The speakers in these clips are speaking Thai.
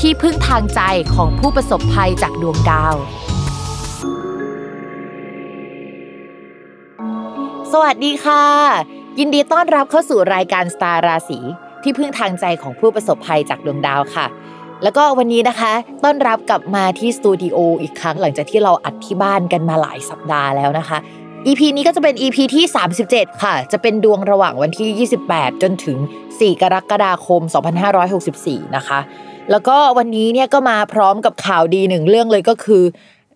ที่พึ่งทางใจของผู้ประสบภัยจากดวงดาว สวัสดีค่ะ ยินดีต้อนรับเข้าสู่รายการสตาร์ราศีที่พึ่งทางใจของผู้ประสบภัยจากดวงดาวค่ะ แล้วก็วันนี้นะคะ ต้อนรับกลับมาที่สตูดิโออีกครั้งหลังจากที่เราอัดที่บ้านกันมาหลายสัปดาห์แล้วนะคะ EP นี้ก็จะเป็น EP ที่ 37 ค่ะ จะเป็นดวงระหว่างวันที่ 28 จนถึง 4 กรกฎาคม 2564 นะคะ แล้วก็วันนี้เนี่ยก็มาพร้อมกับข่าวดีหนึ่งเรื่องเลยก็คือ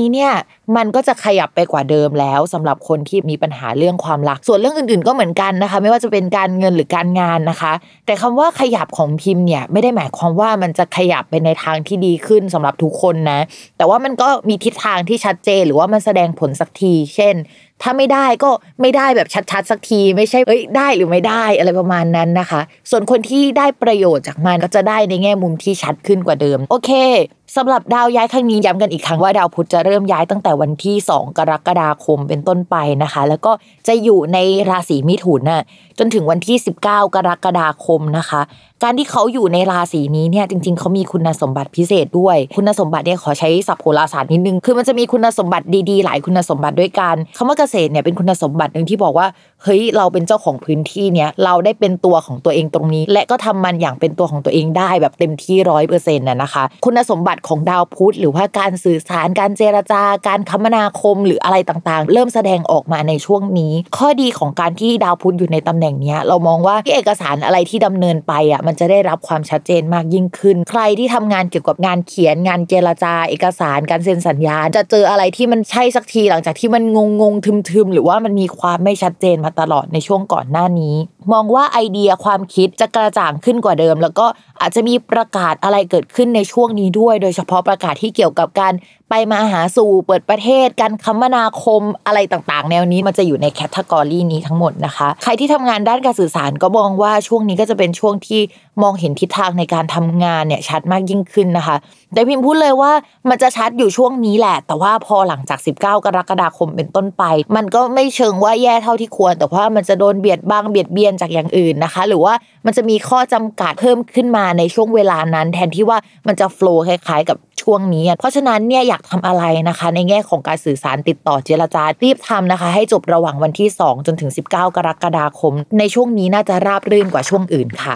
้เนี่ยมันก็จะขยับไปกว่าเดิมแล้วสำหรับคนที่มีปัญหาเรื่องความรัก ส่วนเรื่องอื่นๆ ก็เหมือนกันนะคะ ไม่ว่าจะเป็นการเงินหรือการงานนะคะ แต่คำว่าขยับของพิมพ์เนี่ยไม่ได้หมายความว่ามันจะขยับไปในทางที่ดีขึ้นสำหรับทุกคนนะ แต่ว่ามันก็มีทิศทางที่ชัดเจนหรือว่ามันแสดงผลสักที เช่น ถ้าไม่ได้ก็ไม่ได้แบบชัดๆ สักที ไม่ใช่เอ้ยได้หรือไม่ได้อะไรประมาณนั้นนะคะ ส่วนคนที่ได้ประโยชน์จากมันก็จะได้ในแง่มุมที่ชัดขึ้นกว่าเดิม โอเค สำหรับดาวย้ายครั้งนี้ย้ำกันอีกครั้งว่าดาวพุธจะเริ่มย้ายตั้งแต่วันที่ 2 กรกฎาคมเป็นต้นไปนะคะ แล้วก็จะอยู่ในราศีมิถุนน่ะจนถึงวันที่ 19 กรกฎาคมนะคะ การที่เขาอยู่ในราศีนี้เนี่ยจริง ๆเขามีคุณสมบัติพิเศษด้วย คุณสมบัติเนี่ยขอใช้ศัพท์โหราศาสตร์นิดนึงคือมันจะมีคุณสมบัติดีๆ หลายคุณสมบัติด้วยกันคำว่าเกษตรเนี่ยเป็นคุณสมบัติหนึ่งที่บอกว่าเฮ้ยเราเป็นเจ้าของพื้นที่เนี่ยเราได้เป็นตัวของตัวเองตรงนี้ และก็ทำมันอย่างเป็นตัวของตัวเองได้แบบเต็มที่ร้อยเปอร์เซ็นต์นะคะ คุณสมบัติของดาวพุธหรือว่าการสื่อสารการเจรจาการคมนาคมหรืออะไรต่างๆ เริ่มแสดงออกมาในช่วงนี้ ข้อดีของการที่ดาวพุธอยู่ในตำแหน่งนี้เรามองว่าที่เอกสารอะไรที่ดำเนินไปอะมันจะได้รับความชัดเจนมากยิ่งขึ้น ใครที่ทำงานเกี่ยวกับงานเขียนงานเจรจา เอกสารการเซ็นสัญญาจะเจออะไรที่มันใช่สักทีหลังจากที่มันงงงทึมๆหรือว่ามันมีความไม่ชัดเจนมาตลอดในช่วงก่อนหน้านี้มองว่าไอเดียความคิดจะกระจ่างขึ้นกว่าเดิม แล้วก็อาจจะมีประกาศอะไรเกิดขึ้นในช่วงนี้ด้วย โดยเฉพาะประกาศที่เกี่ยวกับการ ไปมาหาสู่เปิดประเทศการคมนาคมอะไรต่างๆ แนวนี้มันจะอยู่ในแคตตากรีนี้ทั้งหมดนะคะ ใครที่ทำงานด้านการสื่อสารก็มองว่าช่วงนี้ก็จะเป็นช่วงที่มองเห็นทิศทางในการทำงานเนี่ยชัดมากยิ่งขึ้นนะคะแต่พิมพ์พูดเลยว่ามันจะชัดอยู่ช่วงนี้แหละ แต่ว่าพอหลังจาก 19 กรกฎาคมเป็นต้นไป มันก็ไม่เชิงว่าแย่เท่าที่ควร แต่ว่ามันจะโดนเบียดบังเบียดเบียนจากอย่างอื่นนะคะ หรือว่ามันจะมีข้อจำกัดเพิ่มขึ้นมาในช่วงเวลานั้น แทนที่ว่ามันจะโฟล์คล้ายๆ กับช่วงนี้ เพราะฉะนั้นเนี่ยอยากทำอะไรนะคะ ในแง่ของการสื่อสารติดต่อเจรจารีบทำนะคะ ให้จบระหว่างวันที่ 2 จนถึง 19 กรกฎาคม ในช่วงนี้น่าจะราบรื่นกว่าช่วงอื่นค่ะ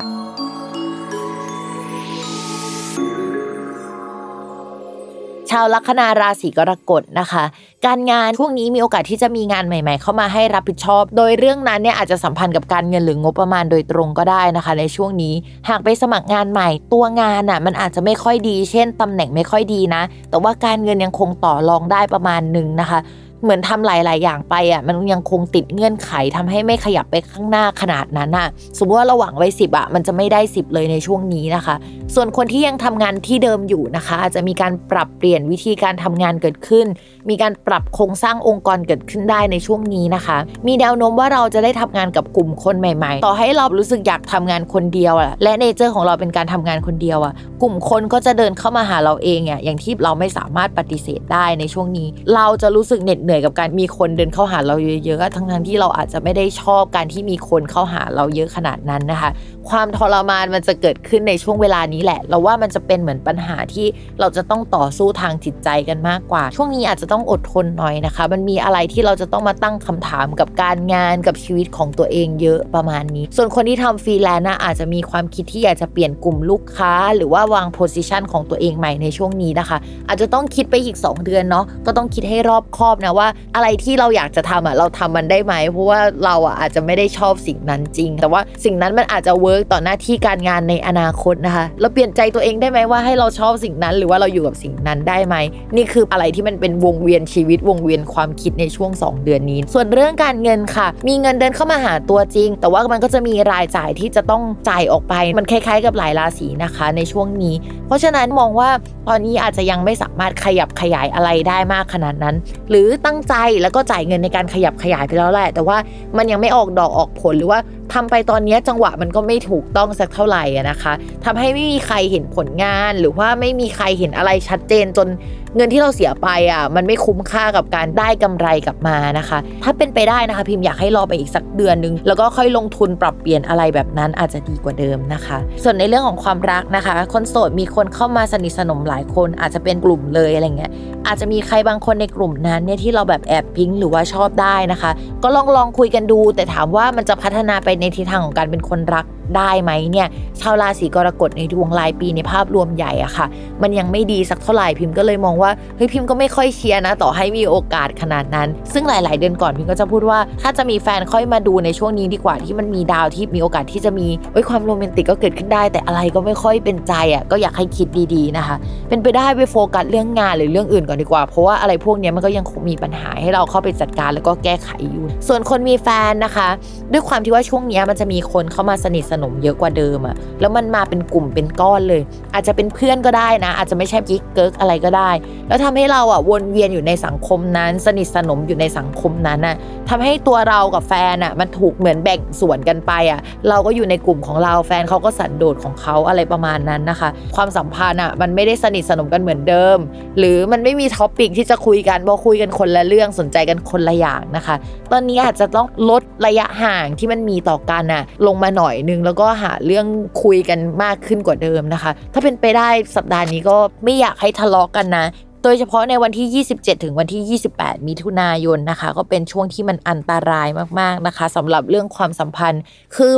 าวลัคนาราศีกรกฎนะคะ การงานช่วงนี้มีโอกาสที่จะมีงานใหม่ ๆ เข้ามาให้รับผิดชอบ โดยเรื่องนั้นเนี่ยอาจจะสัมพันธ์กับการเงินหรืองบประมาณโดยตรงก็ได้นะคะ ในช่วงนี้หากไปสมัครงานใหม่ ตัวงานอะมันอาจจะไม่ค่อยดี เช่นตำแหน่งไม่ค่อยดีนะ แต่ว่าการเงินยังคงต่อรองได้ประมาณหนึ่งนะคะ เหมือนทำหลาย ๆ อย่างไปอะมันยังคงติดเงื่อนไขทำให้ไม่ขยับไปข้างหน้าขนาดนั้นอะสมมติว่าเราหวังไว้สิบอะมันจะไม่ได้สิบเลยในช่วงนี้นะคะ ส่วนคนที่ยังทำงานที่เดิมอยู่นะคะ อาจจะมีการปรับเปลี่ยนวิธีการทำงานเกิดขึ้น มีการปรับโครงสร้างองค์กรเกิดขึ้นได้ในช่วงนี้นะคะ มีแนวโน้มว่าเราจะได้ทำงานกับกลุ่มคนใหม่ ๆ ต่อให้เรารู้สึกอยากทำงานคนเดียวอะและเนเจอร์ของเราเป็นการทำงานคนเดียวอะกลุ่มคนก็จะเดินเข้ามาหาเราเองอะอย่างที่เราไม่สามารถปฏิเสธได้ในช่วงนี้ เราจะรู้สึกเหน็ดเหนื่อยกับการมีคนเดินเข้าหาเราเยอะๆทั้งๆที่เราอาจจะไม่ได้ชอบการที่มีคนเข้าหาเราเยอะขนาดนั้นนะคะ ความทรมานมันจะเกิดขึ้นในช่วงเวลานี้แหละ เราว่ามันจะเป็นเหมือนปัญหาที่เราจะต้องต่อสู้ทางจิตใจกันมากกว่า ช่วงนี้อาจจะต้องอดทนหน่อยนะคะ มันมีอะไรที่เราจะต้องมาตั้งคำถามกับการงานกับชีวิตของตัวเองเยอะประมาณนี้ ส่วนคนที่ทำฟรีแลนซ์นะอาจจะมีความคิดที่อยากจะเปลี่ยนกลุ่มลูกค้า หรือว่าวาง position ของตัวเองใหม่ในช่วงนี้นะคะ อาจจะต้องคิดไปอีก 2 เดือนเนาะก็ต้องคิดให้รอบคอบนะว่า อะไรที่เราอยากจะทำอะเราทำมันได้ไหมเพราะว่าเราอะอาจจะไม่ได้ชอบสิ่งนั้นจริง แต่ว่าสิ่งนั้นมันอาจจะเวิร์กต่อหน้าที่การงานในอนาคตนะคะ เราเปลี่ยนใจตัวเองได้ไหมว่าให้เราชอบสิ่งนั้น หรือว่าเราอยู่กับสิ่งนั้นได้ไหม นี่คืออะไรที่มันเป็นวงเวียนชีวิตวงเวียนความคิดในช่วง 2 เดือนนี้ ส่วนเรื่องการเงินค่ะ มีเงินเดินเข้ามาหาตัวจริง แต่ว่ามันก็จะมีรายจ่ายที่จะต้องจ่ายออกไป มันคล้ายๆ กับหลายราศีนะคะ ในช่วงนี้ เพราะฉะนั้นมองว่าตอนนี้อาจจะยังไม่สามารถขยับขยายอะไรได้มากขนาดนั้น หรือตั้งใจแล้วก็จ่ายเงินในการขยับขยายไปแล้วแหละ แต่ว่ามันยังไม่ออกดอกออกผลหรือว่า ทำไปตอนนี้จังหวะมันก็ไม่ถูกต้องสักเท่าไหร่นะคะทำให้ไม่มีใครเห็นผลงานหรือว่าไม่มีใครเห็นอะไรชัดเจนจน เงินที่เราเสียไปอะมันไม่คุ้มค่ากับการได้กำไรกลับมานะคะ ถ้าเป็นไปได้นะคะ พิมพ์อยากให้รอไปอีกสักเดือนนึง แล้วก็ค่อยลงทุนปรับเปลี่ยนอะไรแบบนั้นอาจจะดีกว่าเดิมนะคะ ส่วนในเรื่องของความรักนะคะ คนโสดมีคนเข้ามาสนิทสนมหลายคนอาจจะเป็นกลุ่มเลยอะไรเงี้ยอาจจะมีใครบางคนในกลุ่มนั้นเนี่ยที่เราแบบแอบพิงหรือว่าชอบได้นะคะ ก็ลองลองคุยกันดู แต่ถามว่ามันจะพัฒนาไปในทิศทางของการเป็นคนรัก ได้ไหมเนี่ยชาวราศีกรกฎในดวงรายปีในภาพรวมใหญ่อะค่ะ มันยังไม่ดีสักเท่าไหร่พิมพ์ก็เลยมองว่าเฮ้ยพิมพ์ก็ไม่ค่อยเชียร์นะ ต่อให้มีโอกาสขนาดนั้น ซึ่งหลาย ๆ เดือนก่อนพิมพ์ก็จะพูดว่า ถ้าจะมีแฟนค่อยมาดูในช่วงนี้ดีกว่าที่มันมีดาวที่มีโอกาสที่จะมีเอ้ยความโรแมนติกก็เกิดขึ้นได้ แต่อะไรก็ไม่ค่อยเป็นใจอะก็อยากให้คิดดี ๆ นะคะ เป็นไปได้ไปโฟกัสเรื่องงานหรือเรื่องอื่นก่อนดีกว่า เพราะว่าอะไรพวกนี้มันก็ยังคงมีปัญหาให้เราเข้าไปจัดการแล้วก็แก้ไขอยู่ ส่วนคนมีแฟนนะคะ ด้วยความที่ว่าช่วงนี้มันจะมีคนเข้ามาสนิทสนมเยอะกว่าเดิมอะแล้วมันมาเป็นกลุ่มเป็นก้อนเลย อาจจะเป็นเพื่อนก็ได้นะ อาจจะไม่ใช่กิ๊กเกิร์กอะไรก็ได้ แล้วทำให้เราอะวนเวียนอยู่ในสังคมนั้น สนิทสนมอยู่ในสังคมนั้นอะทำให้ตัวเรากับแฟนอะมันถูกเหมือนแบ่งส่วนกันไปอะเราก็อยู่ในกลุ่มของเราแฟนเขาก็สันโดษของเขาอะไรประมาณนั้นนะคะ ความสัมพันธ์อะมันไม่ได้สนิทสนมกันเหมือนเดิม หรือมันไม่มี topic ที่จะคุยกันเพราะคุยกันคนละเรื่องสนใจกันคนละอย่างนะคะ ตอนนี้อาจจะต้องลดระยะห่างที่มันมีต่อกันน่ะลงมาหน่อยนึงแล้วก็หาเรื่องคุยกันมากขึ้นกว่าเดิมนะคะ ถ้าเป็นไปได้สัปดาห์นี้ก็ไม่อยากให้ทะเลาะกันนะ โดยเฉพาะในวันที่ 27 ถึงวันที่ 28 มิถุนายนนะคะ ก็เป็นช่วงที่มันอันตรายมากๆนะคะสำหรับเรื่องความสัมพันธ์ คือ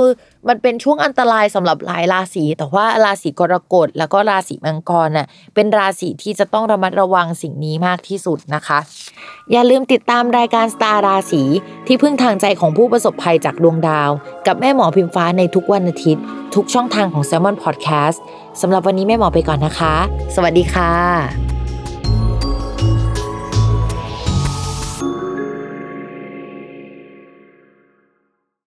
มันเป็นช่วงอันตรายสำหรับหลายราศีแต่ว่าราศีกรกฎแล้วก็ราศีมังกรน่ะเป็นราศีที่จะต้องระมัดระวังสิ่งนี้มากที่สุดนะคะ อย่าลืมติดตามรายการสตาร์ราศีที่พึ่งทางใจของผู้ประสบภัยจากดวงดาว กับแม่หมอพิมฟ้าในทุกวันอาทิตย์ ทุกช่องทางของ s ซ l m o n Podcast สำหรับวันนี้แม่หมอไปก่อนนะคะ สวัสดีค่ะ